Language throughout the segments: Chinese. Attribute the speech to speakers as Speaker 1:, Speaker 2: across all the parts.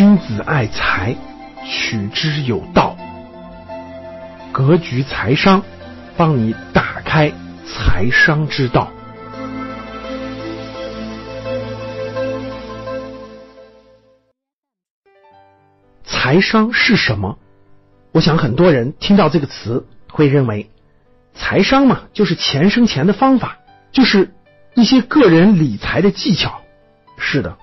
Speaker 1: 君子爱财，取之有道。格局财商，帮你打开财商之道。财商是什么？我想很多人听到这个词，会认为财商嘛，就是钱生钱的方法，就是一些个人理财的技巧。是的，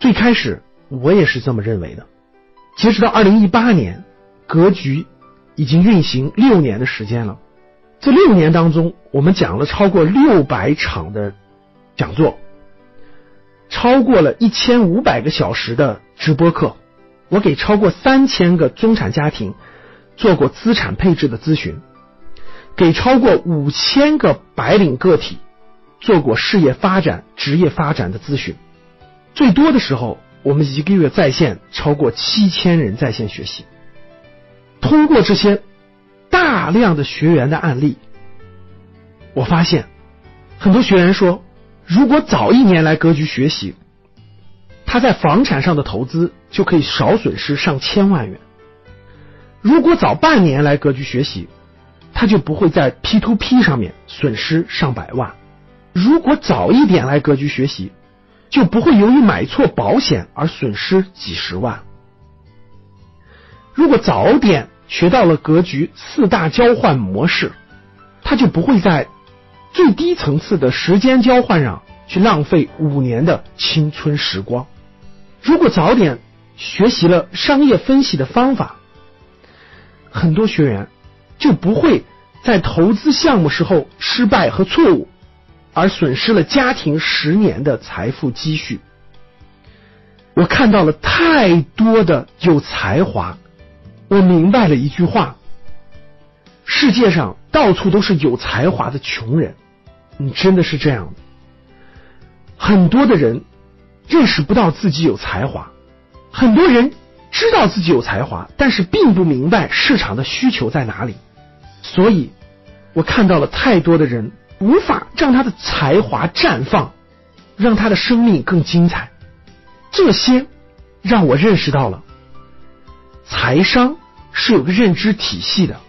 Speaker 1: 最开始我也是这么认为的。截止到二零一八年，格局已经运行六年的时间了。这六年当中，我们讲了超过六百场的讲座，超过了一千五百个小时的直播课。我给超过三千个中产家庭做过资产配置的咨询，给超过五千个白领个体做过事业发展、职业发展的咨询。最多的时候，我们一个月在线超过七千人在线学习。通过这些大量的学员的案例，我发现很多学员说，如果早一年来格局学习。他在房产上的投资就可以少损失上千万元。如果早半年来格局学习，他就不会在 P to P 上面损失上百万。如果早一点来格局学习，就不会由于买错保险而损失几十万。如果早点学到了格局四大交换模式，他就不会在最低层次的时间交换上去浪费五年的青春时光。如果早点学习了商业分析的方法，很多学员就不会在投资项目时候失败和错误，而损失了家庭十年的财富积蓄。我看到了太多的有才华，我明白了一句话：世界上到处都是有才华的穷人。你真的是这样的，很多的人。认识不到自己有才华，很多人知道自己有才华，但是并不明白市场的需求在哪里。所以，我看到了太多的人无法让他的才华绽放，让他的生命更精彩。这些让我认识到了，财商是有个认知体系的，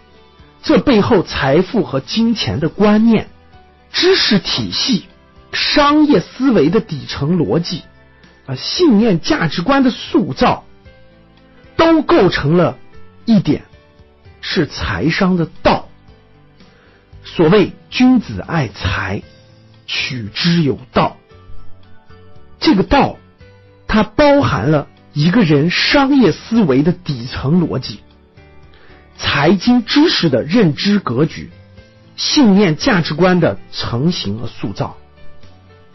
Speaker 1: 这背后财富和金钱的观念、知识体系、商业思维的底层逻辑。啊，信念、价值观的塑造，都构成了一点，是财商的道。所谓君子爱财，取之有道。这个道，它包含了一个人商业思维的底层逻辑，财经知识的认知格局，信念、价值观的成型和塑造。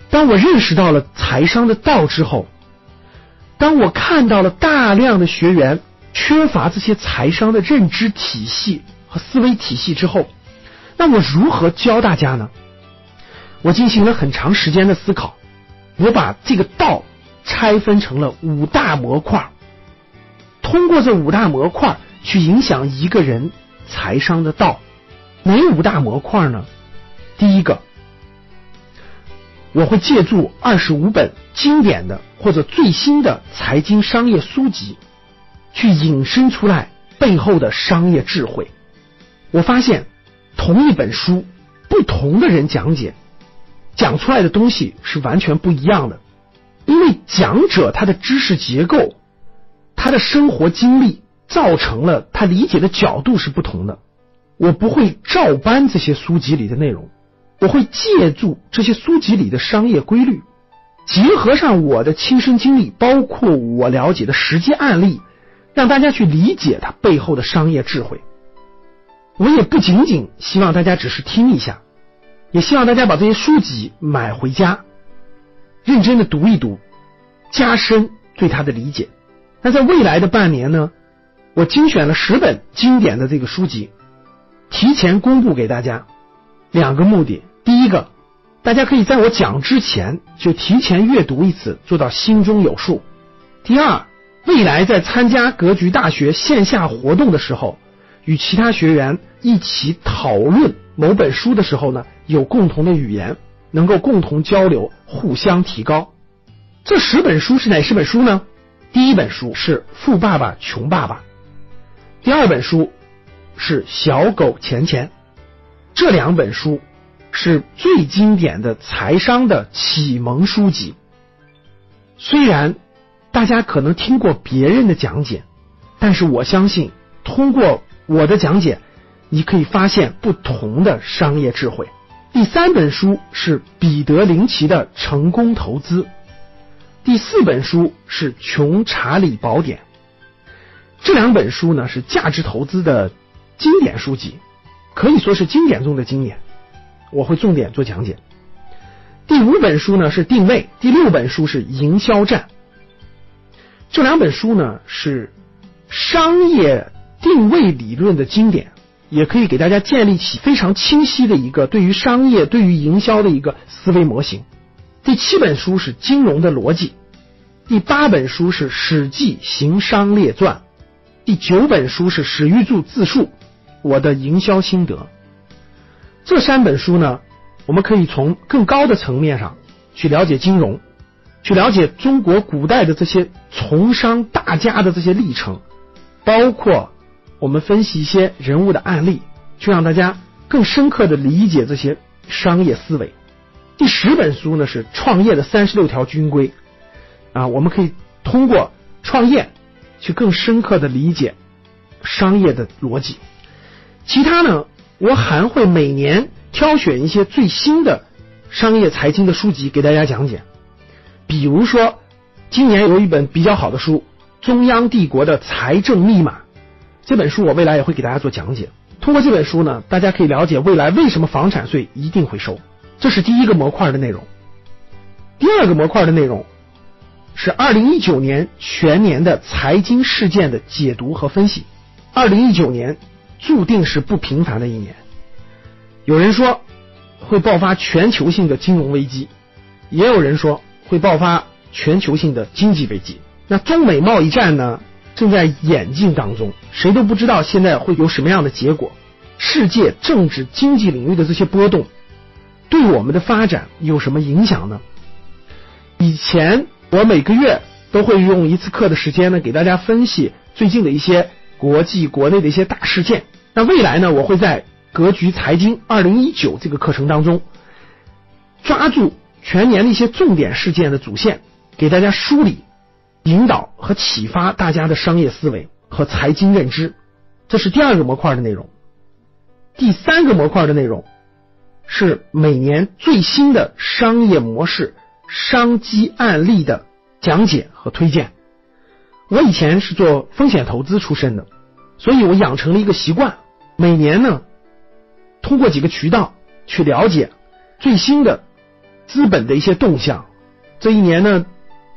Speaker 1: 当我认识到了财商的道之后，当我看到了大量的学员缺乏这些财商的认知体系和思维体系之后，那我如何教大家呢？我进行了很长时间的思考，我把这个道拆分成了五大模块，通过这五大模块去影响一个人财商的道。哪五大模块呢？第一个。我会借助二十五本经典的或者最新的财经商业书籍，去引申出来背后的商业智慧。我发现，同一本书，不同的人讲解，讲出来的东西是完全不一样的。因为讲者他的知识结构、他的生活经历，造成了他理解的角度是不同的。我不会照搬这些书籍里的内容。我会借助这些书籍里的商业规律，结合上我的亲身经历，包括我了解的实际案例，让大家去理解它背后的商业智慧。我也不仅仅希望大家只是听一下，也希望大家把这些书籍买回家，认真的读一读，加深对它的理解。那在未来的半年呢，我精选了十本经典的这个书籍，提前公布给大家，两个目的。第一个，大家可以在我讲之前就提前阅读一次，做到心中有数。第二，未来在参加格局大学线下活动的时候，与其他学员一起讨论某本书的时候呢，有共同的语言，能够共同交流，互相提高。这十本书是哪十本书呢？第一本书是《富爸爸穷爸爸》，第二本书是《小狗钱钱》。这两本书是最经典的财商的启蒙书籍。虽然大家可能听过别人的讲解，但是我相信通过我的讲解，你可以发现不同的商业智慧。第三本书是彼得林奇的《成功投资》，第四本书是《穷查理宝典》。这两本书呢是价值投资的经典书籍，可以说是经典中的经典。我会重点做讲解。第五本书呢是《定位》，第六本书是《营销战》。这两本书呢是商业定位理论的经典。也可以给大家建立起非常清晰的一个对于商业、对于营销的一个思维模型。第七本书是《金融的逻辑》，第八本书是《史记行商列传》，第九本书是史玉柱自述我的营销心得。这三本书呢，我们可以从更高的层面上去了解金融，去了解中国古代的这些从商大家的这些历程，包括。我们分析一些人物的案例，去让大家更深刻的理解这些商业思维。第十本书呢是创业的三十六条军规啊，我们可以通过创业去更深刻的理解商业的逻辑。其他呢，我还会每年挑选一些最新的商业财经的书籍给大家讲解。比如说，今年有一本比较好的书《中央帝国的财政密码》。这本书我未来也会给大家做讲解。通过这本书呢，大家可以了解未来为什么房产税一定会收。这是第一个模块的内容。第二个模块的内容是二零一九年全年的财经事件的解读和分析。二零一九年注定是不平凡的一年。有人说会爆发全球性的金融危机，也有人说会爆发全球性的经济危机。那中美贸易战呢？正在演进当中，谁都不知道现在会有什么样的结果。世界政治经济领域的这些波动，对我们的发展有什么影响呢？以前我每个月都会用一次课的时间呢，给大家分析最近的一些国际、国内的一些大事件。那未来呢，我会在格局财经二零一九这个课程当中，抓住全年的一些重点事件的主线，给大家梳理。引导和启发大家的商业思维和财经认知，这是第二个模块的内容。第三个模块的内容是每年最新的商业模式、商机案例的讲解和推荐。我以前是做风险投资出身的，所以我养成了一个习惯，每年呢通过几个渠道去了解最新的资本的一些动向。这一年呢。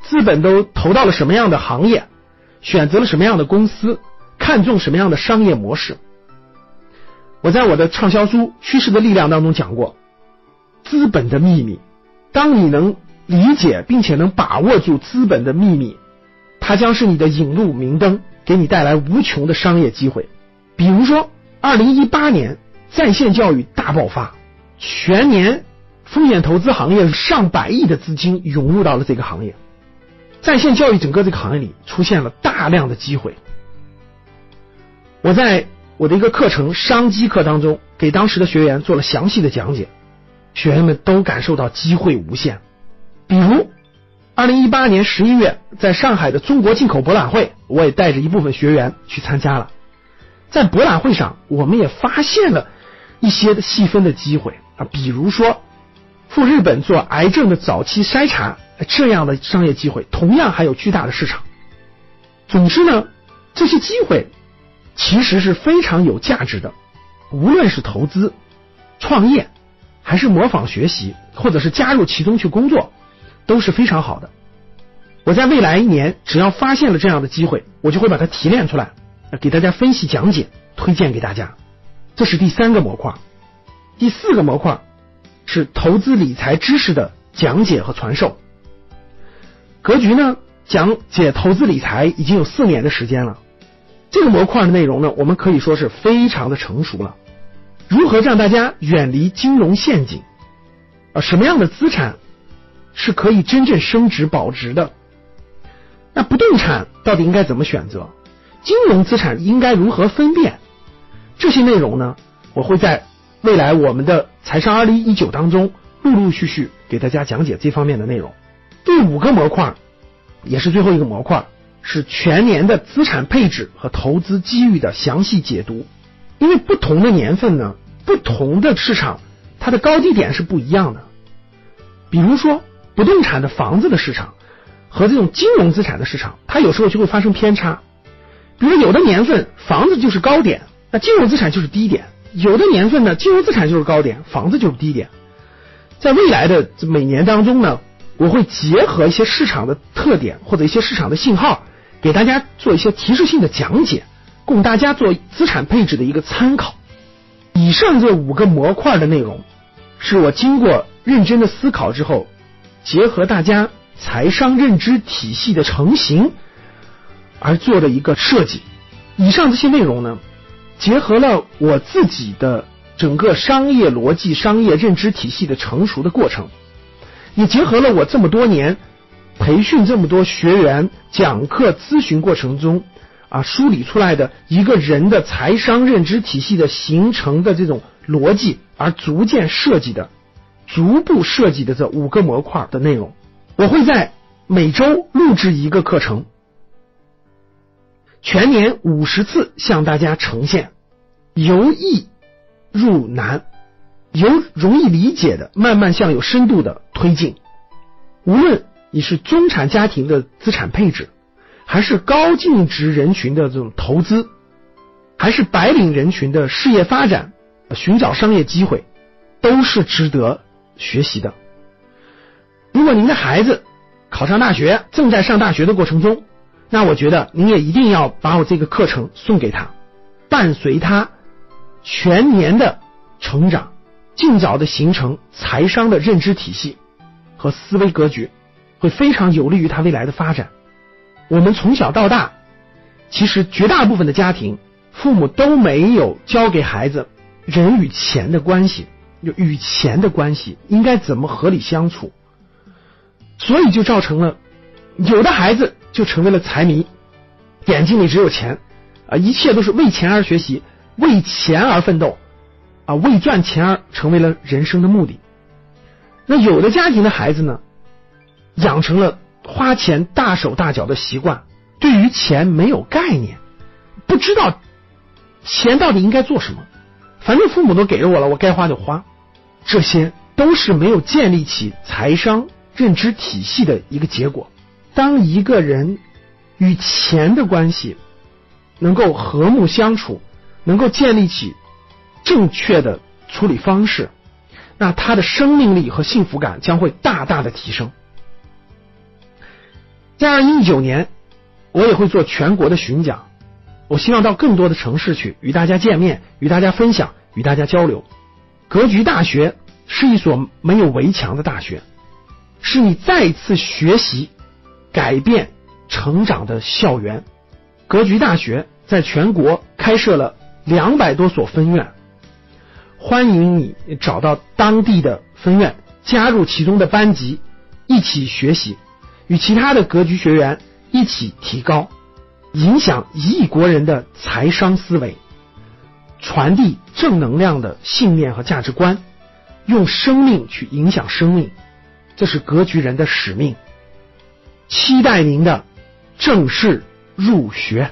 Speaker 1: 资本都投到了什么样的行业？选择了什么样的公司？看中什么样的商业模式？我在我的畅销书《趋势的力量》当中讲过，资本的秘密。当你能理解并且能把握住资本的秘密，它将是你的引路明灯，给你带来无穷的商业机会。比如说，二零一八年在线教育大爆发，全年风险投资行业上百亿的资金涌入到了这个行业。在线教育整个这个行业里出现了大量的机会。我在我的一个课程商机课当中，给当时的学员做了详细的讲解，学员们都感受到机会无限。比如，二零一八年十一月在上海的中国进口博览会，我也带着一部分学员去参加了。在博览会上，我们也发现了一些的细分的机会啊，比如说赴日本做癌症的早期筛查。这样的商业机会同样还有巨大的市场。总之呢，这些机会其实是非常有价值的。无论是投资、创业，还是模仿学习，或者是加入其中去工作，都是非常好的。我在未来一年，只要发现了这样的机会，我就会把它提炼出来，给大家分析讲解，推荐给大家。这是第三个模块。第四个模块是投资理财知识的讲解和传授。格局呢，讲解投资理财已经有四年的时间了。这个模块的内容呢，我们可以说是非常的成熟了。如何让大家远离金融陷阱？啊，什么样的资产是可以真正升值保值的？那不动产到底应该怎么选择？金融资产应该如何分辨？这些内容呢，我会在未来我们的财商二零一九当中陆陆续续给大家讲解这方面的内容。第五个模块，也是最后一个模块，是全年的资产配置和投资机遇的详细解读。因为不同的年份呢，不同的市场，它的高低点是不一样的。比如说，不动产的房子的市场和这种金融资产的市场，它有时候就会发生偏差。比如有的年份房子就是高点，那金融资产就是低点；有的年份呢，金融资产就是高点，房子就是低点。在未来的每年当中呢，我会结合一些市场的特点或者一些市场的信号，给大家做一些提示性的讲解，供大家做资产配置的一个参考。以上这五个模块的内容，是我经过认真的思考之后，结合大家财商认知体系的成型。而做的一个设计，以上这些内容呢，结合了我自己的整个商业逻辑、商业认知体系的成熟的过程，也结合了我这么多年培训这么多学员、讲课、咨询过程中啊梳理出来的一个人的财商认知体系的形成的这种逻辑，而逐渐设计的、逐步设计的这五个模块的内容，我会在每周录制一个课程。全年五十次向大家呈现，由易入难，由容易理解的慢慢向有深度的推进。无论你是中产家庭的资产配置，还是高净值人群的这种投资，还是白领人群的事业发展、寻找商业机会，都是值得学习的。如果您的孩子考上大学，正在上大学的过程中。那我觉得您也一定要把我这个课程送给他，伴随他全年的成长，尽早的形成财商的认知体系和思维格局，会非常有利于他未来的发展。我们从小到大，其实绝大部分的家庭，父母都没有教给孩子人与钱的关系，就与钱的关系应该怎么合理相处，所以就造成了有的孩子。就成为了财迷，眼睛里只有钱啊，一切都是为钱而学习，为钱而奋斗啊，为赚钱而成为了人生的目的。那有的家庭的孩子呢，养成了花钱大手大脚的习惯，对于钱没有概念，不知道钱到底应该做什么，反正父母都给了我了，我该花就花，这些都是没有建立起财商认知体系的一个结果。当一个人与钱的关系能够和睦相处，能够建立起正确的处理方式，那他的生命力和幸福感将会大大的提升。在二零一九年，我也会做全国的巡讲，我希望到更多的城市去与大家见面，与大家分享，与大家交流。格局大学是一所没有围墙的大学，是你再次学习。改变成长的校园，格局大学在全国开设了两百多所分院，欢迎你找到当地的分院，加入其中的班级，一起学习，与其他的格局学员一起提高，影响一亿国人的财商思维，传递正能量的信念和价值观，用生命去影响生命，这是格局人的使命。期待您的正式入学。